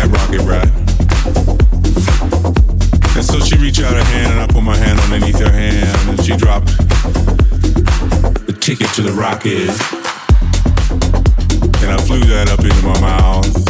that rocket ride. And so she reached out her hand, and I put my hand underneath her hand, and she dropped the ticket to the rocket. And I flew that up into my mouth.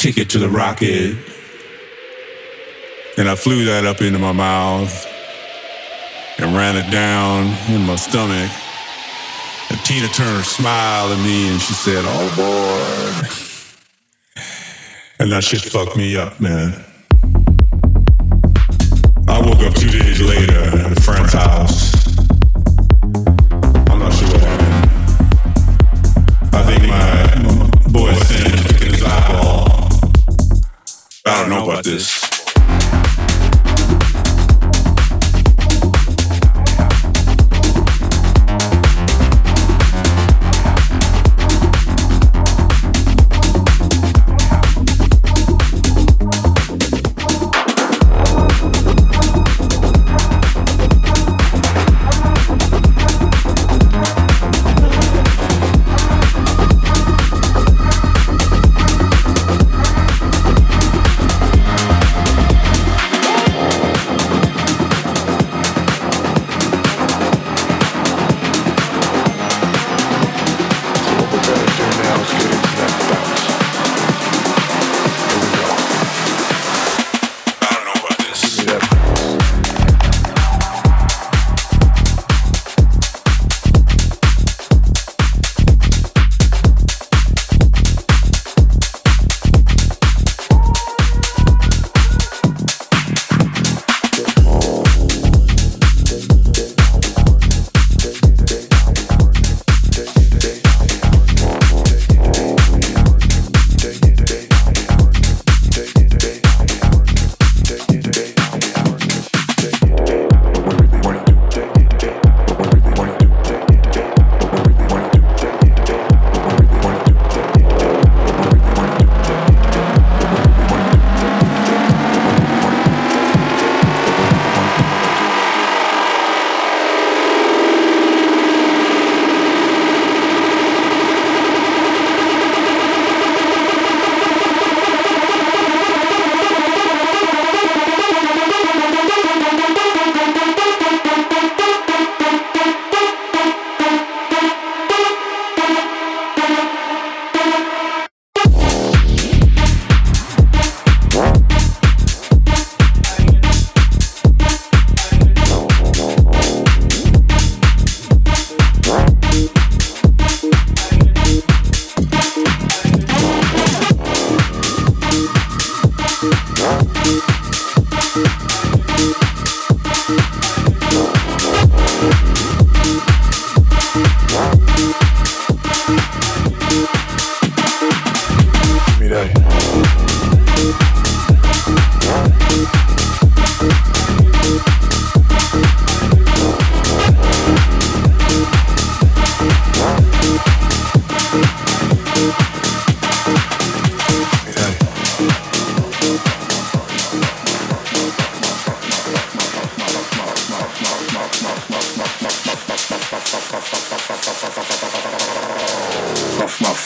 ticket to the rocket. And I flew that up into my mouth and ran it down in my stomach. And Tina Turner smiled at me and she said, Oh boy. And that shit fucked me up, man. I woke up two days later at a friend's house. this.